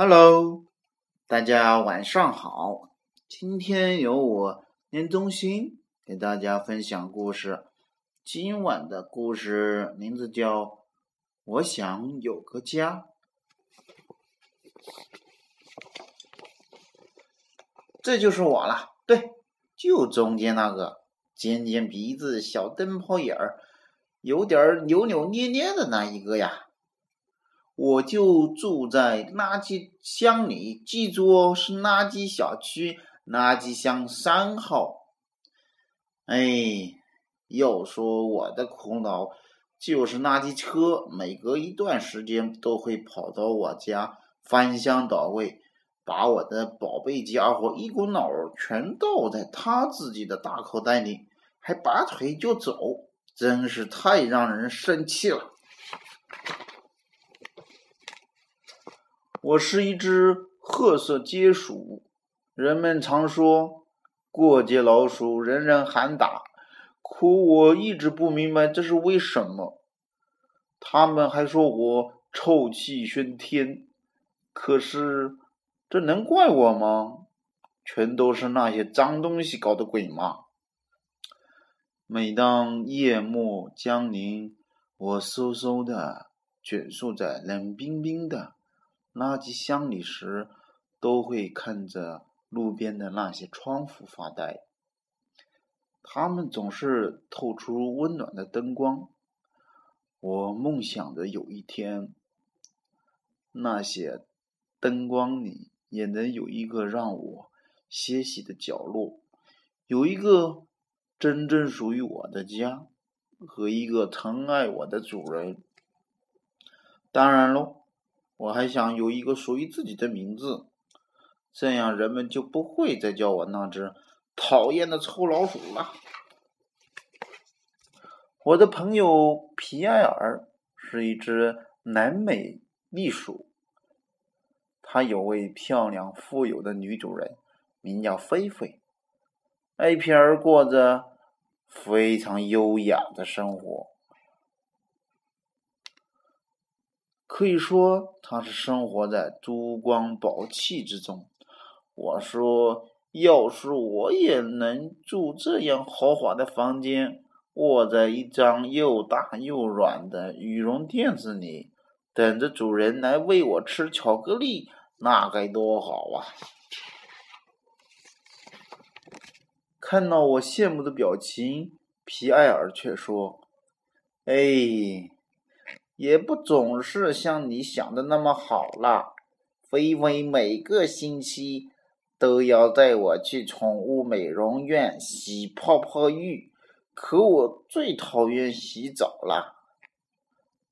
Hello，大家晚上好。今天由我林中心给大家分享故事。今晚的故事名字叫《我想有个家》。这就是我了，对，就中间那个尖尖鼻子、小灯泡眼儿、有点扭扭捏捏的那一个呀。我就住在垃圾箱里，记住哦，是垃圾小区垃圾箱三号。哎，要说我的苦恼，就是垃圾车每隔一段时间都会跑到我家翻箱倒柜，把我的宝贝家伙一股脑全倒在他自己的大口袋里，还拔腿就走，真是太让人生气了。我是一只褐色街鼠，人们常说过街老鼠人人喊打，可我一直不明白这是为什么。他们还说我臭气熏天，可是这能怪我吗？全都是那些脏东西搞的鬼嘛！每当夜幕降临，我嗖嗖的蜷缩在冷冰冰的。垃圾箱里时，都会看着路边的那些窗户发呆。它们总是透出温暖的灯光。我梦想着有一天，那些灯光里也能有一个让我歇息的角落，有一个真正属于我的家，和一个疼爱我的主人。当然喽。我还想有一个属于自己的名字，这样人们就不会再叫我那只讨厌的臭老鼠了。我的朋友皮埃尔是一只南美栗鼠，他有位漂亮富有的女主人，名叫菲菲。艾皮尔过着非常优雅的生活。可以说，他是生活在珠光宝气之中。我说，要是我也能住这样豪华的房间，卧在一张又大又软的羽绒垫子里，等着主人来喂我吃巧克力，那该多好啊！看到我羡慕的表情，皮埃尔却说：“哎。”也不总是像你想的那么好啦。菲菲每个星期都要带我去宠物美容院洗泡泡浴，可我最讨厌洗澡了。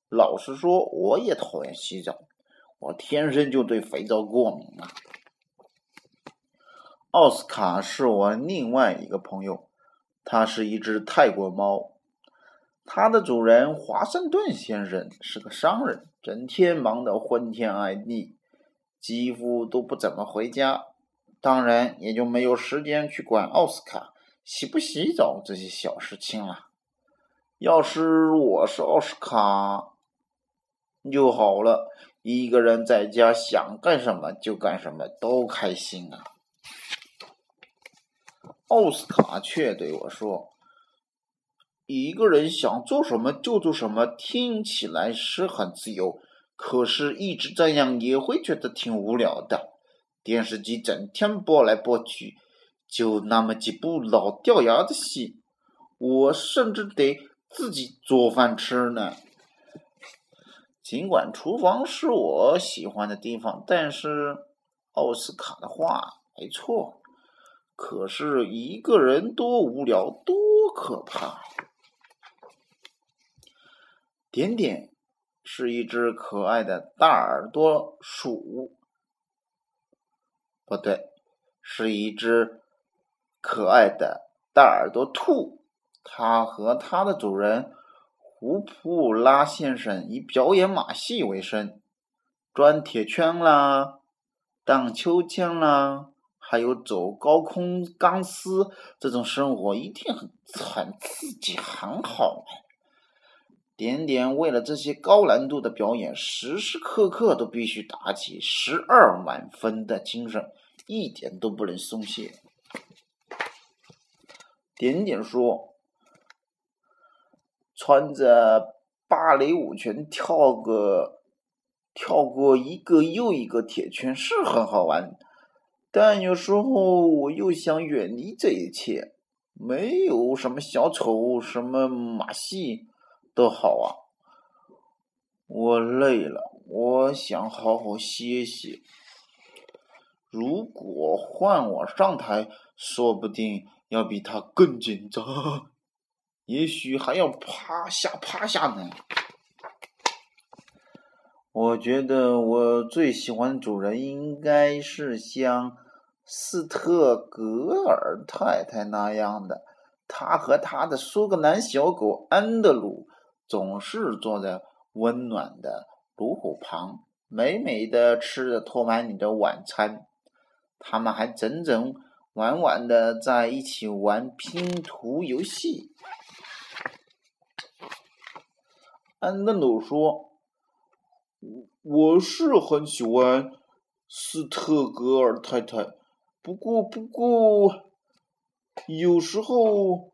老实说，我也讨厌洗澡，我天生就对肥皂过敏啊。奥斯卡是我另外一个朋友，他是一只泰国猫。它的主人华盛顿先生是个商人，整天忙得昏天暗地，几乎都不怎么回家，当然也就没有时间去管奥斯卡洗不洗澡这些小事情了。要是我是奥斯卡就好了，一个人在家想干什么就干什么，都开心啊。奥斯卡却对我说。一个人想做什么就做什么，听起来是很自由，可是一直这样也会觉得挺无聊的。电视机整天播来播去，就那么几部老掉牙的戏，我甚至得自己做饭吃呢。尽管厨房是我喜欢的地方，但是奥斯卡的话没错，可是一个人多无聊，多可怕。点点是一只可爱的大耳朵鼠，不对，是一只可爱的大耳朵兔。它和它的主人胡普拉先生以表演马戏为生，转铁圈啦，荡秋千啦，还有走高空钢丝，这种生活一定很很刺激，很好玩。点点为了这些高难度的表演，时时刻刻都必须打起十二满分的精神，一点都不能松懈。点点说：“穿着芭蕾舞裙跳个跳过一个又一个铁圈是很好玩，但有时候我又想远离这一切，没有什么小丑，什么马戏。”都好啊，我累了，我想好好歇歇。如果换我上台，说不定要比他更紧张，也许还要趴下趴下呢。我觉得我最喜欢主人应该是像斯特格尔太太那样的，他和他的苏格兰小狗安德鲁。总是坐在温暖的炉火旁，美美的吃着托马里的晚餐。他们还整整晚晚的在一起玩拼图游戏。安德鲁说：“我是很喜欢斯特格尔太太，不过，不过，有时候。”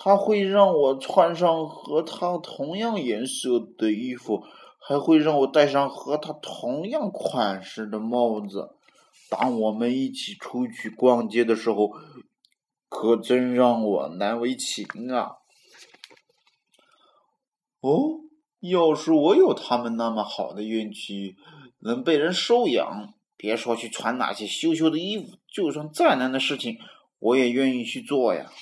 他会让我穿上和他同样颜色的衣服，还会让我戴上和他同样款式的帽子。当我们一起出去逛街的时候，可真让我难为情啊！哦，要是我有他们那么好的运气，能被人收养，别说去穿那些羞羞的衣服，就算再难的事情，我也愿意去做呀。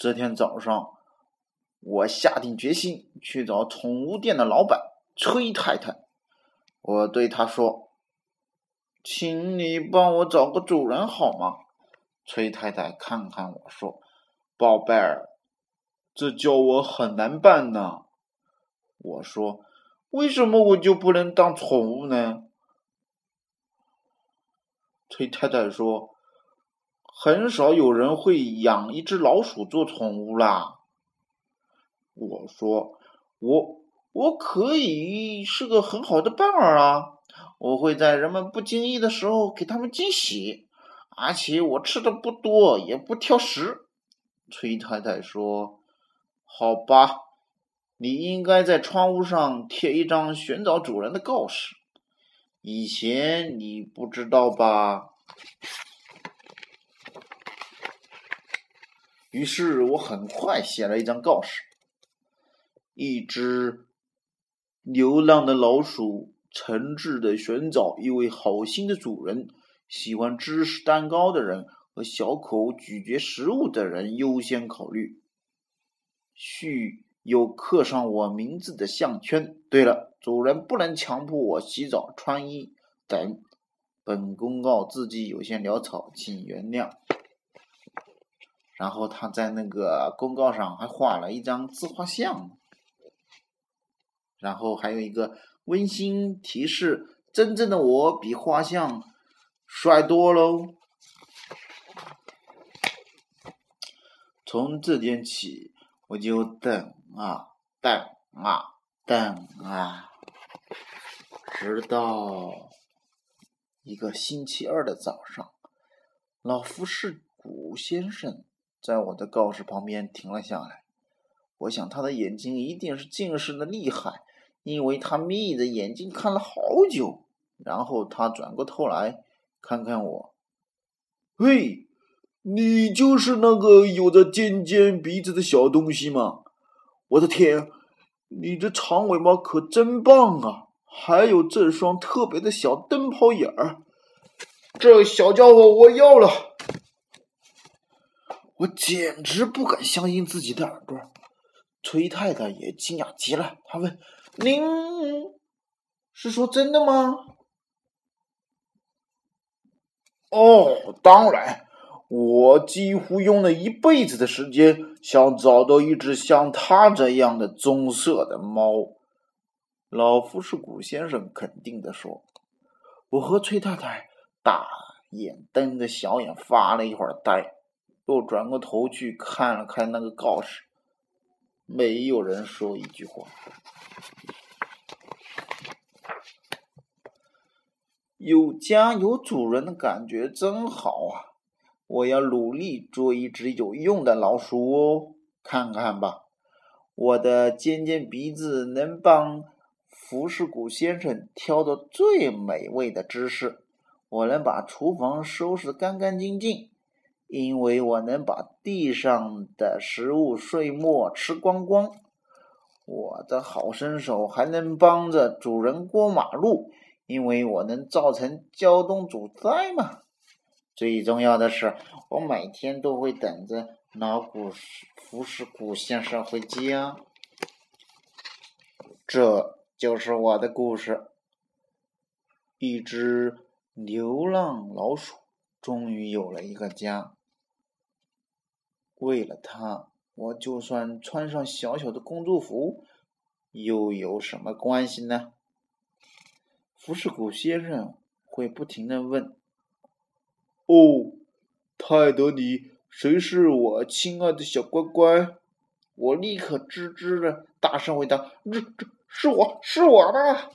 这天早上，我下定决心去找宠物店的老板崔太太。我对他说：“请你帮我找个主人好吗？”崔太太看看我说：“宝贝儿，这叫我很难办呢。”我说：“为什么我就不能当宠物呢？”崔太太说。很少有人会养一只老鼠做宠物啦。我说，我我可以是个很好的伴儿啊！我会在人们不经意的时候给他们惊喜，而且我吃的不多，也不挑食。崔太太说：“好吧，你应该在窗户上贴一张寻找主人的告示。以前你不知道吧？”于是我很快写了一张告示：一只流浪的老鼠诚挚的寻找一位好心的主人，喜欢芝士蛋糕的人和小口咀嚼食物的人优先考虑。需有刻上我名字的项圈。对了，主人不能强迫我洗澡、穿衣等。本公告字迹有些潦草，请原谅。然后他在那个公告上还画了一张自画像，然后还有一个温馨提示：真正的我比画像帅多喽。从这天起，我就等啊等啊等啊，直到一个星期二的早上，老夫是古先生。在我的告示旁边停了下来，我想他的眼睛一定是近视的厉害，因为他眯着眼睛看了好久。然后他转过头来看看我，喂，你就是那个有着尖尖鼻子的小东西吗？我的天，你这长尾巴可真棒啊！还有这双特别的小灯泡眼儿，这小家伙我要了。我简直不敢相信自己的耳朵，崔太太也惊讶极了。她问：“您是说真的吗？”“哦，当然，我几乎用了一辈子的时间，想找到一只像它这样的棕色的猫。”老夫士古先生肯定的说。我和崔太太大眼瞪着小眼发了一会儿呆。又转过头去看了看那个告示，没有人说一句话。有家有主人的感觉真好啊！我要努力做一只有用的老鼠哦，看看吧，我的尖尖鼻子能帮福士谷先生挑到最美味的芝士，我能把厨房收拾的干干净净，因为我能把地上的食物碎末吃光光。我的好身手还能帮着主人过马路。因为我能造成交通阻塞嘛。最重要的是，我每天都会等着老古福士古先生回家。这就是我的故事。一只流浪老鼠终于有了一个家。为了他，我就算穿上小小的工作服，又有什么关系呢？福士谷先生会不停的问：“哦，泰德里，谁是我亲爱的小乖乖？”我立刻吱吱的大声回答：“这这是我是我的。”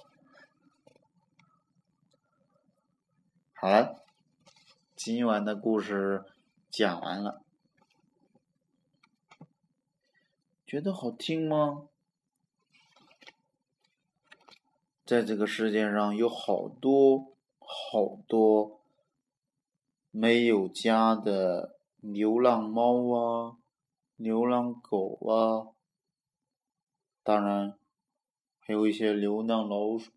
好了，今晚的故事讲完了，觉得好听吗？在这个世界上有好多好多没有家的流浪猫啊，流浪狗啊，当然还有一些流浪老鼠、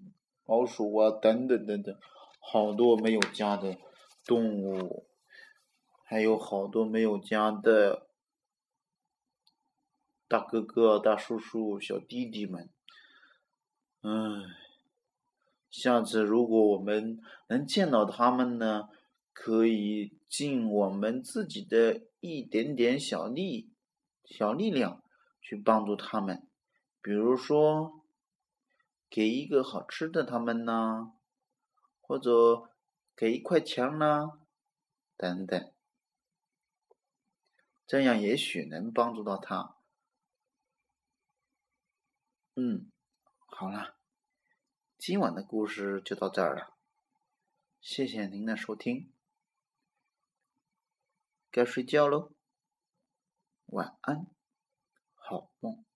老鼠啊等等等等，好多没有家的动物，还有好多没有家的大哥哥、大叔叔、小弟弟们，唉。下次如果我们能见到他们呢，可以尽我们自己的一点点小力、小力量去帮助他们，比如说给一个好吃的他们呢，或者给一块钱呢，等等，这样也许能帮助到他。嗯，好了。今晚的故事就到这儿了，谢谢您的收听，该睡觉喽，晚安，好梦。